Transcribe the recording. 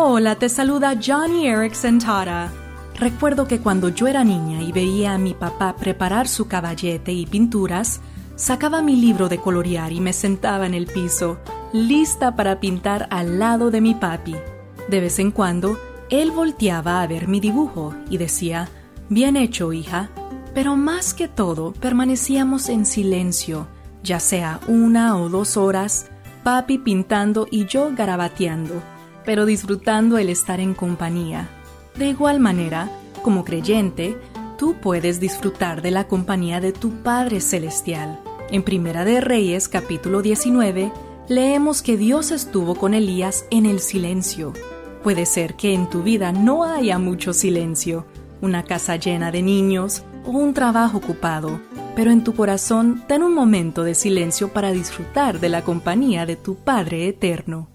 Hola, te saluda Johnny Erickson Tara. Recuerdo que cuando yo era niña y veía a mi papá preparar su caballete y pinturas, sacaba mi libro de colorear y me sentaba en el piso, lista para pintar al lado de mi papi. De vez en cuando, él volteaba a ver mi dibujo y decía, Bien hecho, hija. Pero más que todo, permanecíamos en silencio, ya sea una o dos horas, papi pintando y yo garabateando, pero disfrutando el estar en compañía. De igual manera, como creyente, tú puedes disfrutar de la compañía de tu Padre Celestial. En Primera de Reyes capítulo 19 leemos que Dios estuvo con Elías en el silencio. Puede ser que en tu vida no haya mucho silencio, una casa llena de niños o un trabajo ocupado, pero en tu corazón ten un momento de silencio para disfrutar de la compañía de tu Padre Eterno.